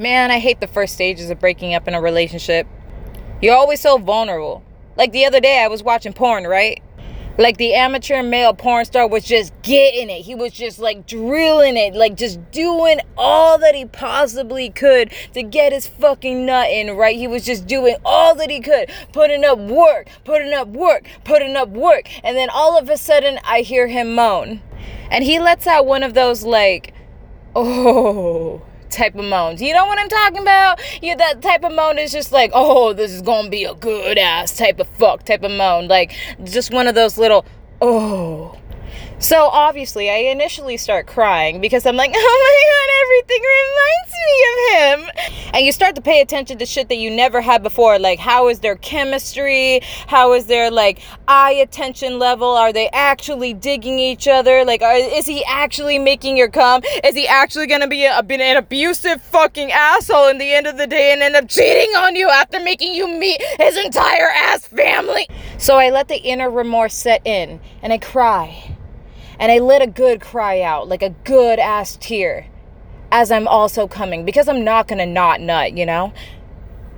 Man, I hate the first stages of breaking up in a relationship. You're always so vulnerable. Like the other day, I was watching porn, right? Like the amateur male porn star was just getting it. He was just like drilling it, like just doing all that he possibly could to get his fucking nut in, right? He was just doing all that he could, putting up work, putting up work, putting up work. And then all of a sudden, I hear him moan. And he lets out one of those like, oh type of moans. You know what I'm talking about? Yeah, that type of moan is just like, oh, this is gonna be a good ass type of fuck type of moan. Like just one of those little oh so obviously, I initially start crying because I'm like, oh my god, everything reminds me of him. And you start to pay attention to shit that you never had before. Like, how is their chemistry? How is their like eye attention level? Are they actually digging each other? Like, are, is he actually making your come? Is he actually gonna be a, an abusive fucking asshole in the end of the day and end up cheating on you after making you meet his entire ass family? So I let the inner remorse set in and I cry and I let a good cry out, like a good ass tear, as I'm also coming, because I'm not gonna not nut, you know?